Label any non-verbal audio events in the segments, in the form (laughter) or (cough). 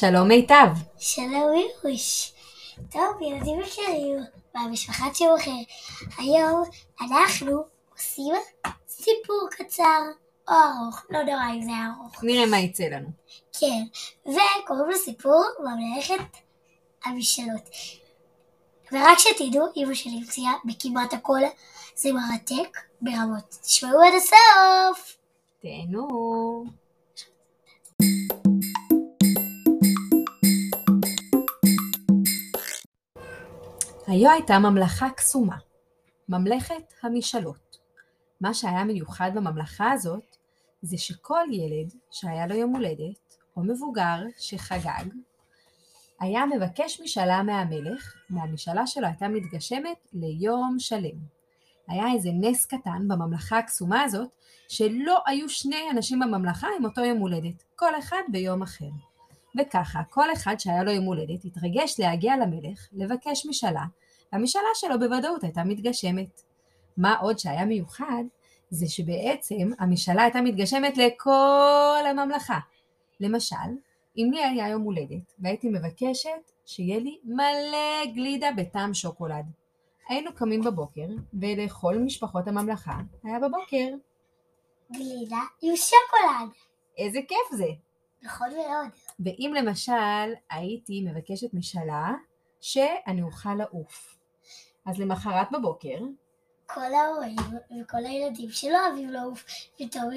שלום מיטב. שלום אירוש. טוב, ילדים יקרים, מהמשפחת אחר. היום אנחנו עושים סיפור קצר או ארוך, לא נורא אם זה ארוך. נראה מה יצא לנו. כן, וקוראים לסיפור ממלכת המשאלות. ורק שתדעו, אמא שלי המציאה בכמעט הכל, זה מרתק ברמות. תשמעו עד הסוף! תהנו. היה הייתה ממלכה קסומה, ממלכת המשאלות. מה שהיה מיוחד בממלכה הזאת, זה שכל ילד שהיה לו יום הולדת, או מבוגר שחגג, היה מבקש משאלה מהמלך, והמשאלה שלו הייתה מתגשמת ליום שלם. היה איזה נס קטן בממלכה הקסומה הזאת, שלא היו שני אנשים בממלכה עם אותו יום הולדת, כל אחד ביום אחר. וככה, כל אחד שהיה לו יום הולדת התרגש להגיע למלך, לבקש משאלה, והמשאלה שלו בוודאות הייתה מתגשמת. מה עוד שהיה מיוחד, זה שבעצם המשאלה הייתה מתגשמת לכל הממלכה. למשל, אם לי היה יום הולדת והייתי מבקשת שיהיה לי מלא גלידה בטעם שוקולד. היינו קמים בבוקר, ולכל משפחות הממלכה היה בבוקר. גלידה עם שוקולד. איזה כיף זה! נכון מאוד. ואם למשל הייתי מבקשת משאלה שאני אוכל לעוף. אז למחרת בבוקר, כל ההורים וכל הילדים שלא אוהבים לעוף, פתאום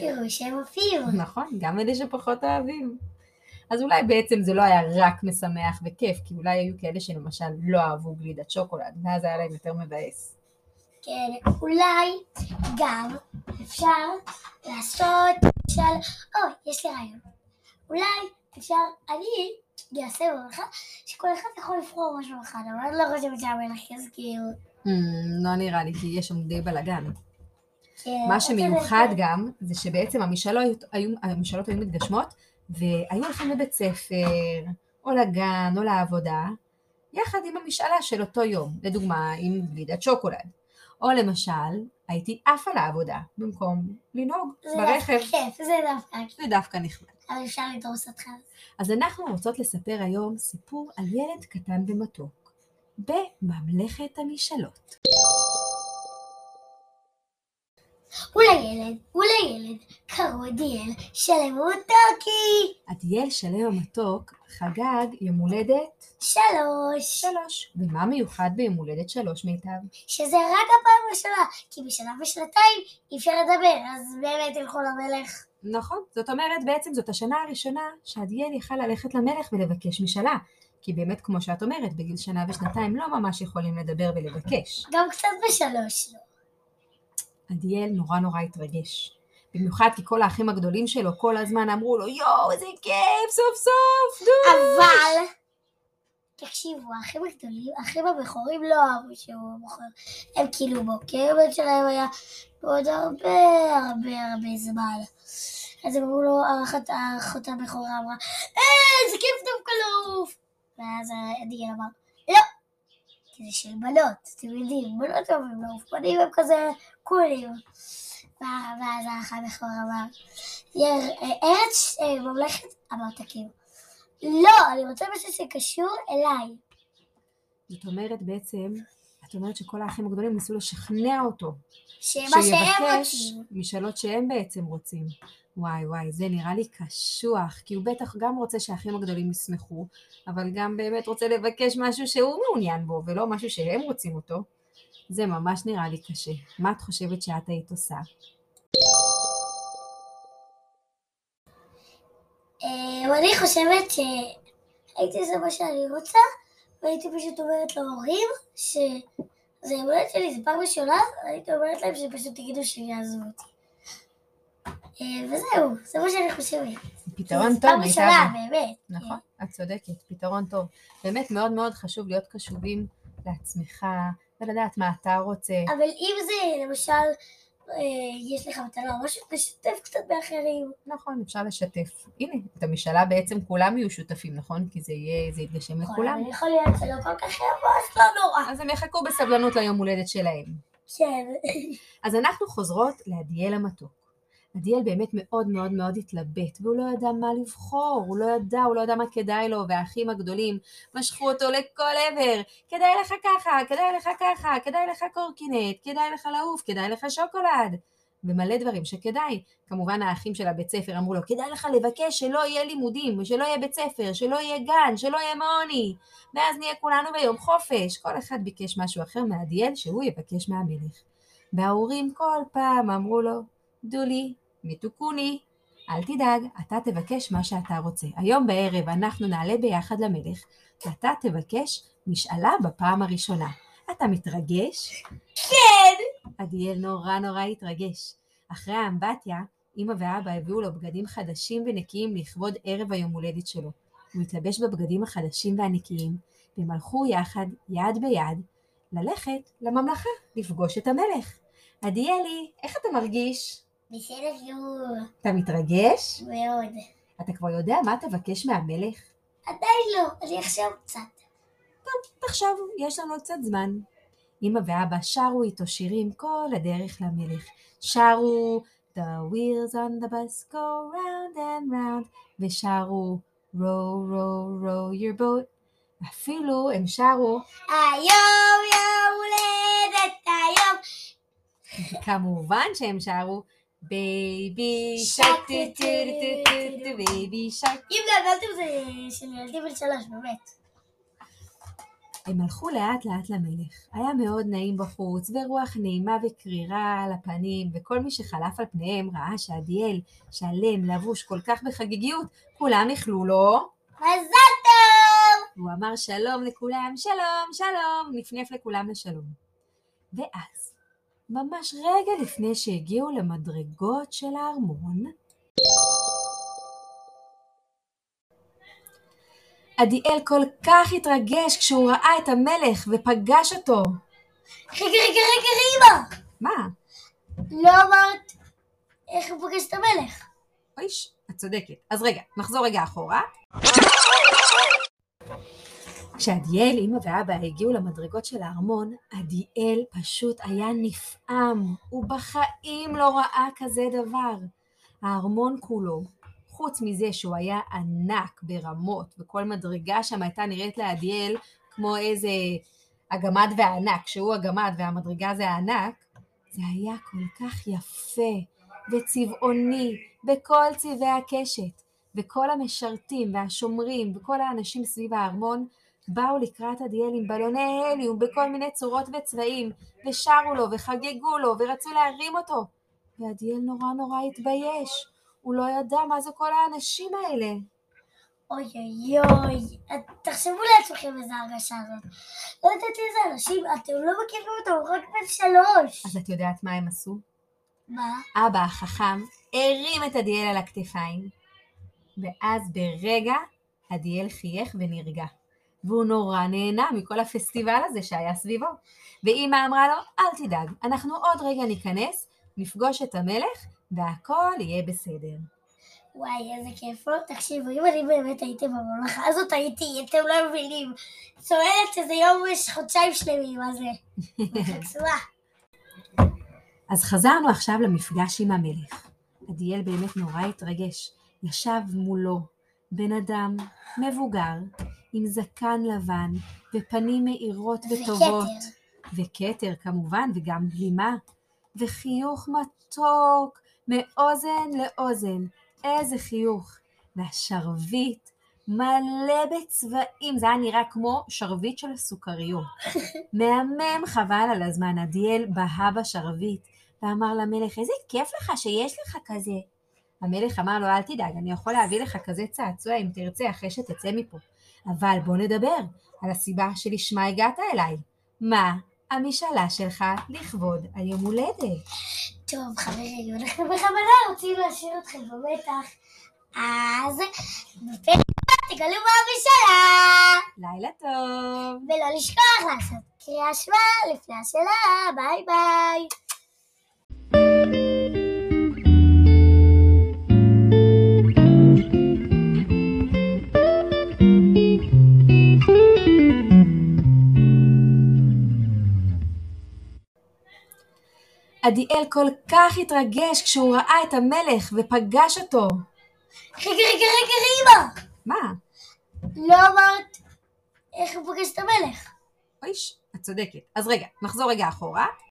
יראו שהם עופים. (laughs) נכון, גם אלה שפחות אוהבים. אז אולי בעצם זה לא היה רק משמח וכיף, כי אולי היו כאלה שלמשל לא אהבו גלידת שוקולד, ואז היה להם יותר מבאס. כן, אולי גם אפשר לעשות, למשל, או, יש לי רעיון. אולי אפשר, אני אעשה במלאכה, שכל אחד יכול לבחור משהו אחד, אבל אני לא חושבת שהמלך יזכיר. Hmm, לא נראה לי, כי יש שם די בלאגן. כן, מה שמיוחד זה- גם, זה שבעצם המשאלות היו, המשאלות היו מתגשמות, והיו הולכים לבית ספר, או לגן, או לעבודה, יחד עם המשאלה של אותו יום, לדוגמה עם גלידת שוקולד. או למשל, הייתי עפה לעבודה, במקום לנהוג זה ברכב. דווקא כיף, זה דווקא כיף. זה דווקא נחמד. אבל אפשר לדרוס אותך. אז אנחנו רוצות לספר היום סיפור על ילד קטן ומתוק, בממלכת המשאלות. ולילד, ולילד, קראו עדיאל, שלם וטוקי. עדיאל שלם המתוק חגג יום הולדת שלוש. שלוש. ומה מיוחד ביום הולדת שלוש מיטב? שזה רק הפעם הראשונה, כי בשנה ושנתיים אי אפשר לדבר, אז באמת ילכו למלך. נכון, זאת אומרת בעצם זאת השנה הראשונה שעדיאל יכל ללכת למלך ולבקש משאלה. כי באמת כמו שאת אומרת, בגיל שנה ושנתיים לא ממש יכולים לדבר ולבקש. גם קצת בשלוש לא. עדיאל נורא נורא התרגש. במיוחד כי כל האחים הגדולים שלו כל הזמן אמרו לו יואו איזה כיף סוף סוף דו. אבל, תקשיבו, האחים הגדולים, האחים הבכורים לא אהבו שהוא בוחר. הם כאילו בוקר, הבן שלהם היה בעוד הרבה הרבה הרבה זמן. אז הם אמרו לו, האחות הבכורה אמרה, אה, זה כיף דווקא לעוף. ואז עדיאל אמר, לא, כי זה של בנות, אתם יודעים, בנות אוהבים לעוף, בנים הם כזה קולים. ואז האח הבכור אמר, "יר- ארץ אה, ממלכת המרתקים. לא, אני רוצה משהו שקשור אליי. זאת אומרת בעצם, את אומרת שכל האחים הגדולים ניסו לשכנע אותו. שמה שהם שיבקש רוצים. משאלות שהם בעצם רוצים. וואי וואי, זה נראה לי קשוח, כי הוא בטח גם רוצה שהאחים הגדולים ישמחו, אבל גם באמת רוצה לבקש משהו שהוא מעוניין בו, ולא משהו שהם רוצים אותו. זה ממש נראה לי קשה. מה את חושבת שאת היית עושה? אני חושבת שהייתי עושה מה שאני רוצה, והייתי פשוט אומרת להורים שזה יום הולדת שלי, זה פעם ראשונה, הייתי אומרת להם שפשוט תגידו שיעזבו אותי. אה, וזהו, זה מה שאני חושבת. פתרון טוב, פעם. ראשונה, באמת. נכון, את צודקת, פתרון טוב. באמת מאוד מאוד חשוב להיות קשובים לעצמך, ולדעת מה אתה רוצה. אבל אם זה, למשל, אה, יש לך מתנה או משהו, תשתף קצת באחרים. נכון, אפשר לשתף. הנה, את המשאלה בעצם כולם יהיו שותפים, נכון? כי זה יהיה, זה יתגשם לכולם. אבל יכול להיות שלא כל כך יבוא, אז לא נורא. אז הם יחכו בסבלנות ליום הולדת שלהם. כן. אז אנחנו חוזרות לעדיאל המתוק. עדיאל באמת מאוד מאוד מאוד התלבט, והוא לא ידע מה לבחור, הוא לא ידע, הוא לא ידע מה כדאי לו, והאחים הגדולים משכו אותו לכל עבר, כדאי לך ככה, כדאי לך ככה, כדאי לך קורקינט, כדאי לך לעוף, כדאי לך שוקולד, ומלא דברים שכדאי. כמובן האחים של הבית ספר אמרו לו, כדאי לך לבקש שלא יהיה לימודים, שלא יהיה בית ספר, שלא יהיה גן, שלא יהיה מעוני, ואז נהיה כולנו ביום חופש. כל אחד ביקש משהו אחר מעדיאל שהוא יבקש מהמלך. וההורים כל פעם אמרו לו, דולי, מתוקוני, אל תדאג, אתה תבקש מה שאתה רוצה. היום בערב אנחנו נעלה ביחד למלך, ואתה תבקש משאלה בפעם הראשונה. אתה מתרגש? כן! עדיאל נורא נורא התרגש. אחרי האמבטיה, אמא ואבא הביאו לו בגדים חדשים ונקיים לכבוד ערב היום הולדת שלו. הוא התלבש בבגדים החדשים והנקיים, והם הלכו יחד, יד ביד, ללכת לממלכה, לפגוש את המלך. עדיאלי, איך אתה מרגיש? בסדר גמור. אתה מתרגש? מאוד. אתה כבר יודע מה תבקש מהמלך? עדיין לא, אני אחשוב קצת. תחשוב, יש לנו קצת זמן. אמא ואבא שרו איתו שירים כל הדרך למלך. שרו The wheels on the bus go round and round, ושרו row row row your boat. אפילו הם שרו, היום יום הולדת היום. כמובן שהם שרו בייבי שק טו טו טו טו טו בייבי שק. אם גלגלתם זה של ילדים בן שלוש, באמת. הם הלכו לאט לאט למלך. היה מאוד נעים בחוץ, ורוח נעימה וקרירה על הפנים, וכל מי שחלף על פניהם ראה שעדיאל, שלם, לבוש כל כך בחגיגיות, כולם איחלו לו. מזל טוב! הוא אמר שלום לכולם, שלום, שלום, נפנף לכולם לשלום. ואז, ממש רגע לפני שהגיעו למדרגות של הארמון, עדיאל כל כך התרגש כשהוא ראה את המלך ופגש אותו. רגע, רגע, רגע, אמא! מה? לא אמרת איך הוא פוגש את המלך. אויש, את צודקת. אז רגע, נחזור רגע אחורה. כשעדיאל, אמא ואבא הגיעו למדרגות של הארמון, עדיאל פשוט היה נפעם. הוא בחיים לא ראה כזה דבר. הארמון כולו, חוץ מזה שהוא היה ענק ברמות, וכל מדרגה שם הייתה נראית לעדיאל כמו איזה הגמד והענק, שהוא הגמד והמדרגה זה הענק, זה היה כל כך יפה וצבעוני בכל צבעי הקשת, וכל המשרתים והשומרים וכל האנשים סביב הארמון באו לקראת עדיאל עם בלוני הליום בכל מיני צורות וצבעים, ושרו לו וחגגו לו ורצו להרים אותו, ועדיאל נורא נורא התבייש. הוא לא ידע מה זה כל האנשים האלה. אוי אוי אוי, תחשבו לעצמכם איזה הרגשה זאת. לא ידעתי איזה אנשים, אתם לא מכירים הוא רק בן שלוש. אז את יודעת מה הם עשו? מה? אבא החכם הרים את עדיאל על הכתפיים, ואז ברגע עדיאל חייך ונרגע. והוא נורא נהנה מכל הפסטיבל הזה שהיה סביבו. ואימא אמרה לו, אל תדאג, אנחנו עוד רגע ניכנס, נפגוש את המלך, והכל יהיה בסדר. וואי, איזה כיף לו. תקשיבו, אם אני באמת הייתי בממלכה הזאת, הייתי, אתם לא מבינים. צועדת איזה יום יש חודשיים שלמים, מה זה? (laughs) אז חזרנו עכשיו למפגש עם המלך. עדיאל באמת נורא התרגש. ישב מולו בן אדם מבוגר, עם זקן לבן, ופנים מאירות וטובות. וכתר כמובן, וגם גלימה. וחיוך מתוק מאוזן לאוזן. איזה חיוך. והשרביט מלא בצבעים, זה היה נראה כמו שרביט של סוכריות. (laughs) מהמם חבל על הזמן, עדיאל בהה בשרביט, ואמר למלך, איזה כיף לך שיש לך כזה. המלך אמר לו, אל תדאג, אני יכול להביא לך כזה צעצוע אם תרצה אחרי שתצא מפה. אבל בוא נדבר על הסיבה שלשמה הגעת אליי. מה המשאלה שלך לכבוד היום הולדת? טוב, חברים, אנחנו בכוונה רוצים להשאיר אתכם במתח. אז בפרק הבא תגלו מה המשאלה. לילה טוב. ולא לשכוח לעשות קריאה שמע לפני השאלה. ביי ביי. עדיאל כל כך התרגש כשהוא ראה את המלך ופגש אותו. רגע, רגע, רגע, רימה! מה? לא אמרת איך הוא פוגש את המלך. אויש, את צודקת. אז רגע, נחזור רגע אחורה.